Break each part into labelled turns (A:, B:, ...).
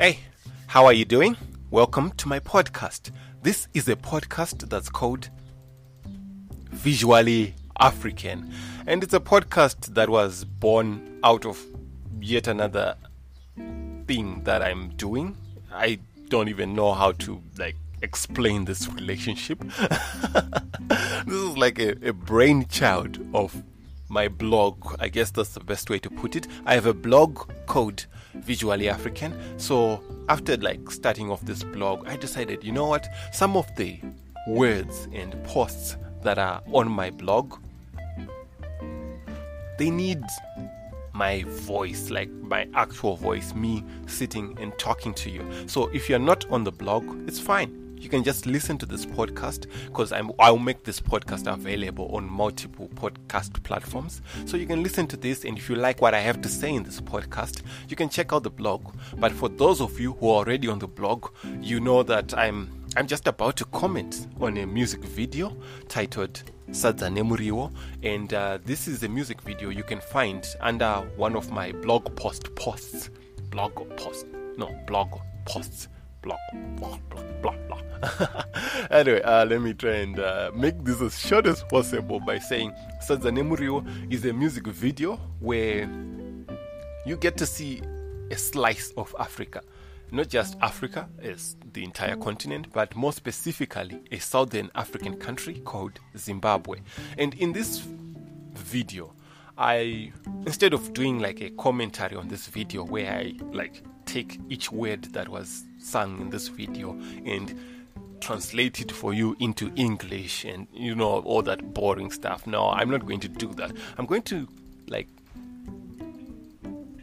A: Hey, how are you doing? Welcome to my podcast. This is a podcast that's called Visually African, and it's a podcast that was born out of yet another thing that I'm doing. I don't even know how to like explain this relationship. this is like a, a brainchild of my blog. I guess that's the best way to put it. I have a blog called Visually African. So after like starting off this blog, I decided, you know what? Some of the words and posts that are on my blog they need my voice, like my actual voice, me sitting and talking to you. So if you're not on the blog, it's fine you can just listen to this podcast because I'll make this podcast available on multiple podcast platforms. So you can listen to this, and if you like what I have to say in this podcast, you can check out the blog. But for those of you who are already on the blog, you know that I'm I'm just about to comment on a music video titled Sadzane Muriwo, and uh, this is a music video you can find under one of my blog post posts. Blog post, no blog posts blah blah blah. anyway, uh, let me try and uh, make this as short as possible by saying Sadzane Muriwo is a music video where you get to see a slice of Africa. Not just Africa as the entire continent, but more specifically a southern African country called Zimbabwe. And in this video, I instead of doing like a commentary on this video where I like take each word that was sung in this video and translate it for you into English and you know all that boring stuff. No, I'm not going to do that. I'm going to like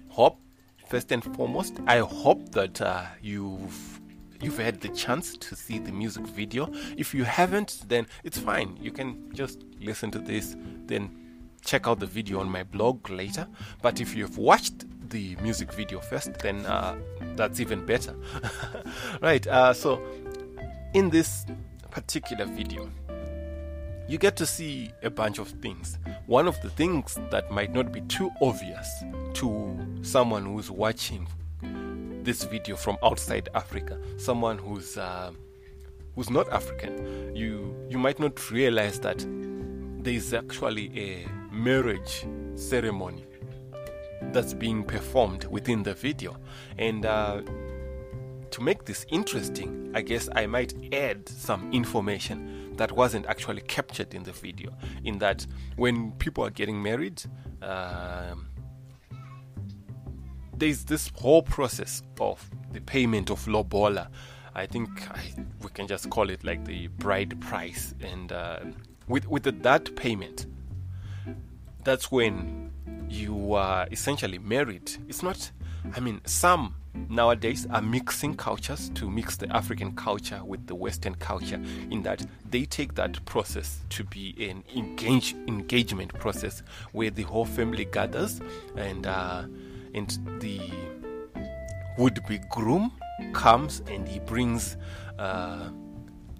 A: hope first and foremost. I hope that uh, you've you've had the chance to see the music video. If you haven't, then it's fine. You can just listen to this, then check out the video on my blog later. But if you've watched the music video first, then uh, that's even better. right, uh, so in this particular video, you get to see a bunch of things. One of the things that might not be too obvious to someone who's watching this video from outside Africa, someone who's uh, who's not African, you you might not realize that there is actually a marriage ceremony that's being performed within the video. And uh, to make this interesting, I guess I might add some information that wasn't actually captured in the video. In that, when people are getting married, um, there's this whole process of the payment of lobola. I think I, we can just call it like the bride price, and uh, with with the, that payment, that's when you are essentially married. It's not, I mean, some nowadays are mixing cultures to mix the African culture with the Western culture, in that they take that process to be an engage, engagement process where the whole family gathers and, uh, and the would be groom comes and he brings uh,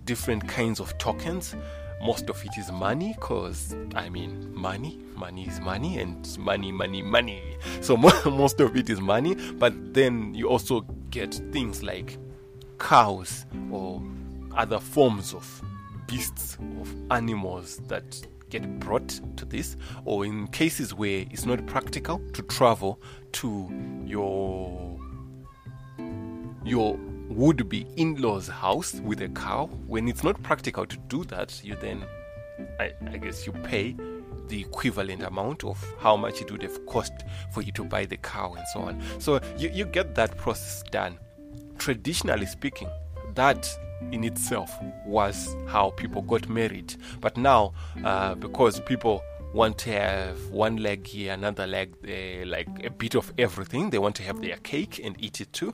A: different kinds of tokens most of it is money because i mean money money is money and money money money. So most of it is money but then you also get things like cows or other forms of beasts of animals that get brought to this or in cases where it's not practical to travel to your your would be in law's house with a cow. When it's not practical to do that, you then, I, I guess, you pay the equivalent amount of how much it would have cost for you to buy the cow and so on. So you, you get that process done. Traditionally speaking, that in itself was how people got married. But now, uh, because people want to have one leg here, another leg there, like a bit of everything, they want to have their cake and eat it too.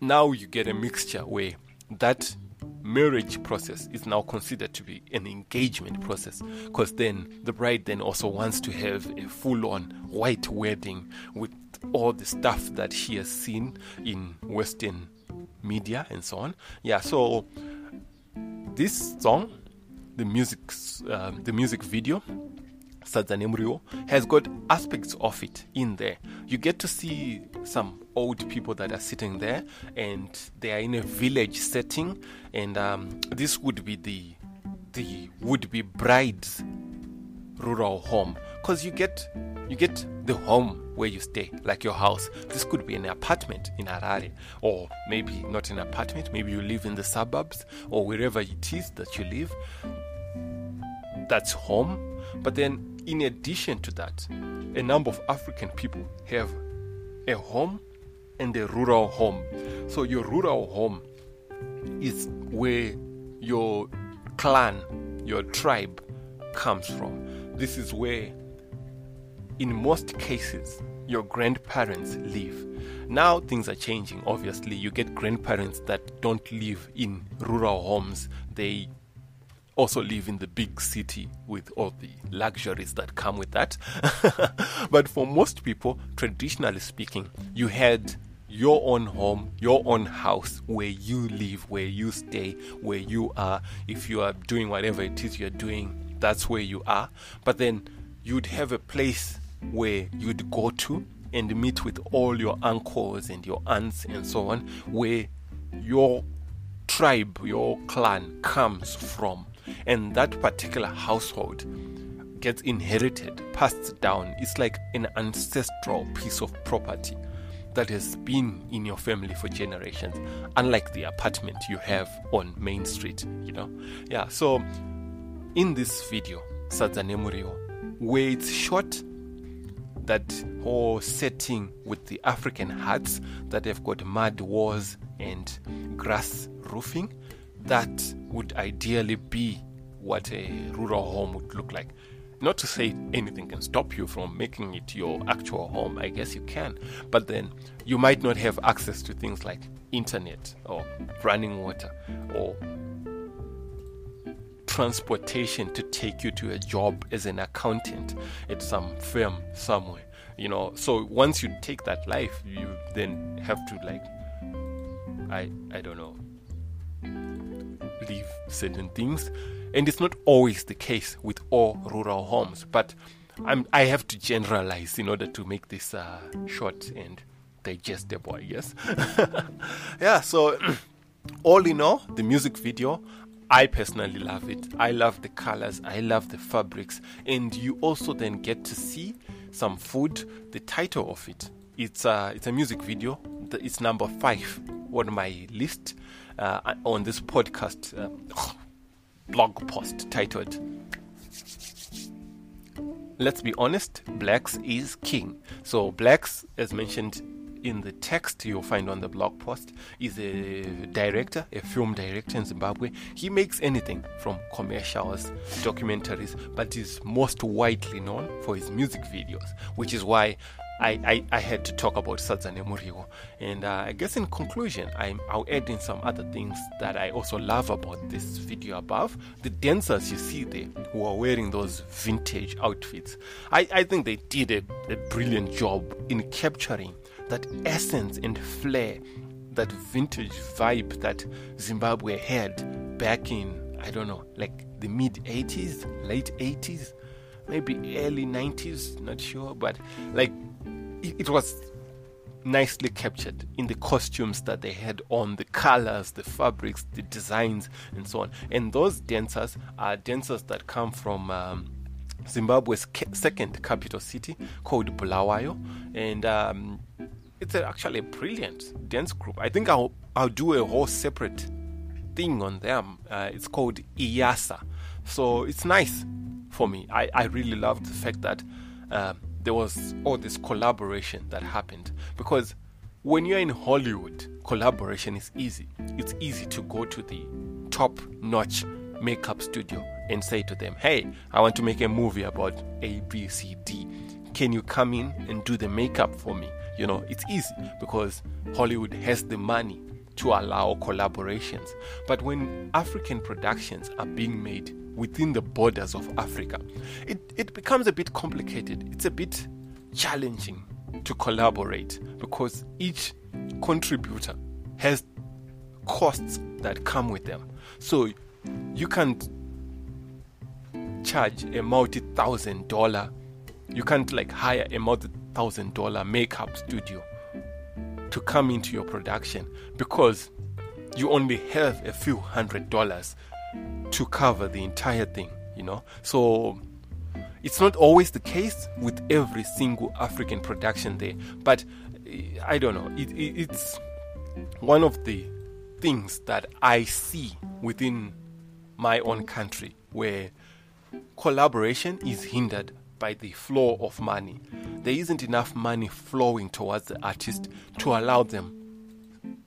A: Now you get a mixture where that marriage process is now considered to be an engagement process because then the bride then also wants to have a full-on white wedding with all the stuff that she has seen in western media and so on. Yeah so this song the music uh, the music video Sadzanemuriwo has got aspects of it in there. You get to see some old people that are sitting there, and they are in a village setting, and um, this would be the the would be bride's rural home because you get you get the home where you stay, like your house. This could be an apartment in Harare, or maybe not an apartment, maybe you live in the suburbs or wherever it is that you live. That's home. But then, in addition to that, a number of African people have a home and a rural home. So, your rural home is where your clan, your tribe comes from. This is where in most cases, your grandparents live. Now things are changing. Obviously, you get grandparents that don't live in rural homes. They also live in the big city with all the luxuries that come with that. but for most people, traditionally speaking, you had your own home, your own house where you live, where you stay, where you are. If you are doing whatever it is you're doing, that's where you are. But then you'd have a place where you'd go to and meet with all your uncles and your aunts and so on, where your tribe, your clan comes from. And that particular household gets inherited, passed down. It's like an ancestral piece of property that has been in your family for generations, unlike the apartment you have on Main Street, you know? Yeah, so in this video, Sadzanemuriwo, where it's short that whole setting with the African huts that have got mud walls and grass roofing, that would ideally be what a rural home would look like. Not to say anything can stop you from making it your actual home, I guess you can, but then you might not have access to things like internet or running water or transportation to take you to a job as an accountant at some firm somewhere you know so once you take that life you then have to like i i don't know leave certain things and it's not always the case with all rural homes but i'm i have to generalize in order to make this uh, short and digestible i guess yeah so all in all the music video I personally love it. I love the colors, I love the fabrics, and you also then get to see some food. The title of it, it's a, it's a music video. It's number five on my list uh, on this podcast uh, blog post titled Let's be honest, Blaqs is King. So, Blaqs, as mentioned in the text you'll find on the blog post is a director, a film director in Zimbabwe. He makes anything from commercials, documentaries, but is most widely known for his music videos, which is why I, I, I, had to talk about Sadzanemuriwo. And uh, I guess in conclusion, i will add in some other things that I also love about this video above. The dancers you see there who are wearing those vintage outfits, I, I think they did a, a brilliant job in capturing that essence and flair, that vintage vibe that Zimbabwe had back in, I don't know, like the mid 80s, late 80s, maybe early 90s, not sure, but like it, was nicely captured in the costumes that they had on, the colors, the fabrics, the designs, and so on. And those dancers are dancers that come from um, Zimbabwe's second capital city called Bulawayo, and um, it's actually a brilliant dance group. I think I'll I'll do a whole separate thing on them. Uh, it's called Iyasa, so it's nice for me. I I really love the fact that uh, there was all this collaboration that happened because when you're in Hollywood, collaboration is easy. It's easy to go to the top notch makeup studio and say to them, Hey, I want to make a movie about A, B, C, D. Can you come in and do the makeup for me? You know, it's easy because Hollywood has the money to allow collaborations. But when African productions are being made within the borders of Africa, it, it becomes a bit complicated. It's a bit challenging to collaborate because each contributor has costs that come with them. So you can't charge a multi thousand dollar, you can't like hire a multi thousand dollar makeup studio to come into your production because you only have a few hundred dollars to cover the entire thing, you know. So it's not always the case with every single African production there, but eh, I don't know. It, it, it's one of the things that I see within my own country where collaboration is hindered by the flow of money. There isn't enough money flowing towards the artist to allow them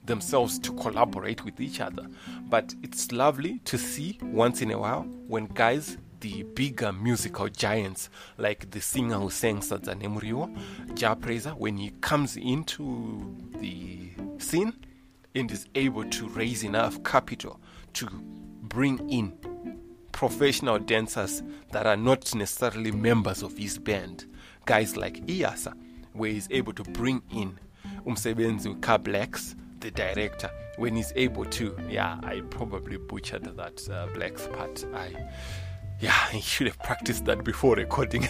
A: themselves to collaborate with each other. But it's lovely to see once in a while when guys, the bigger musical giants, like the singer who sang Sadzane Jah Prayzah, when he comes into the scene and is able to raise enough capital to bring in professional dancers that are not necessarily members of his band. Guys like Iyasa, where he's able to bring in Umsebenzi Kablex, the director, when he's able to. Yeah, I probably butchered that uh, Blaqs part. I. Yeah, I should have practiced that before recording.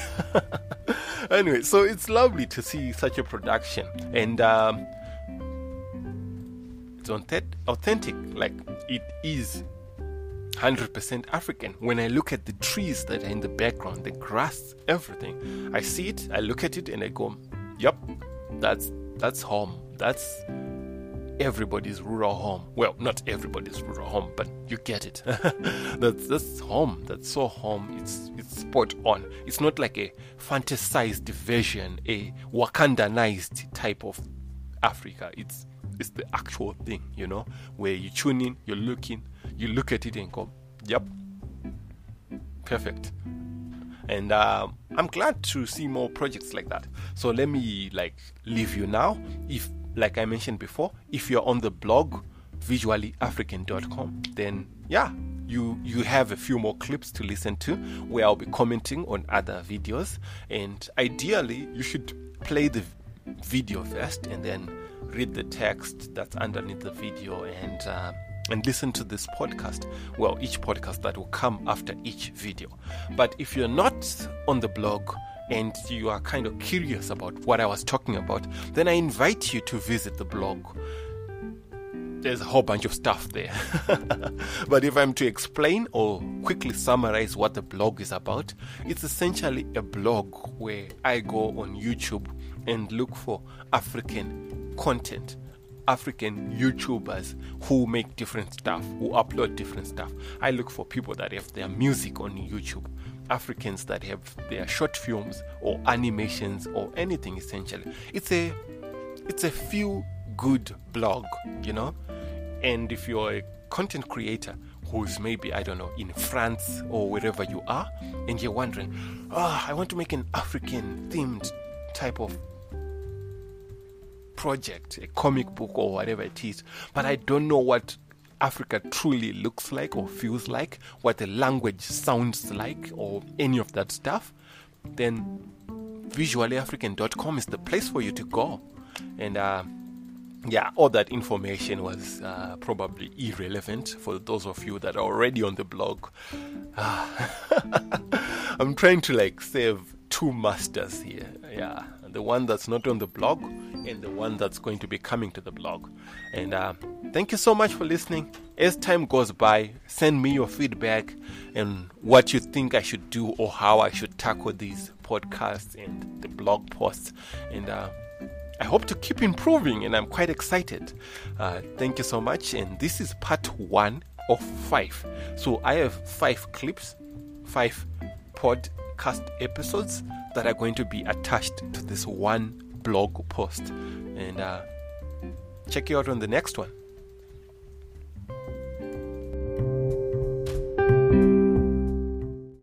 A: anyway, so it's lovely to see such a production, and um, it's authentic. Like it is 100% African. When I look at the trees that are in the background, the grass, everything, I see it, I look at it, and I go, "Yep, that's that's home. That's everybody's rural home. Well, not everybody's rural home, but you get it. that's that's home. That's so home. It's it's spot on. It's not like a fantasized version, a Wakandanized type of Africa. It's it's the actual thing, you know, where you tune in, you're looking, you look at it and go, yep, perfect. And uh, I'm glad to see more projects like that. So let me like leave you now. If, like I mentioned before, if you're on the blog visuallyafrican.com, then yeah, you you have a few more clips to listen to where I'll be commenting on other videos. And ideally, you should play the video first and then read the text that's underneath the video and uh, and listen to this podcast. Well, each podcast that will come after each video. But if you're not on the blog and you are kind of curious about what I was talking about, then I invite you to visit the blog. There's a whole bunch of stuff there. but if I'm to explain or quickly summarize what the blog is about, it's essentially a blog where I go on YouTube and look for African content African YouTubers who make different stuff, who upload different stuff. I look for people that have their music on YouTube, Africans that have their short films or animations or anything essentially. It's a it's a feel good blog, you know? And if you're a content creator who's maybe, I don't know, in France or wherever you are, and you're wondering, oh, I want to make an African themed type of project, a comic book or whatever it is, but I don't know what Africa truly looks like or feels like, what the language sounds like, or any of that stuff, then visuallyafrican.com is the place for you to go. And uh, yeah, all that information was uh, probably irrelevant for those of you that are already on the blog. I'm trying to like save two masters here. Yeah, the one that's not on the blog and the one that's going to be coming to the blog. And uh, thank you so much for listening. As time goes by, send me your feedback and what you think I should do or how I should tackle these podcasts and the blog posts. And uh, I hope to keep improving, and I'm quite excited. Uh, thank you so much. And this is part one of five. So I have five clips, five podcast episodes that are going to be attached to this one blog post. And uh, check you out on the next one.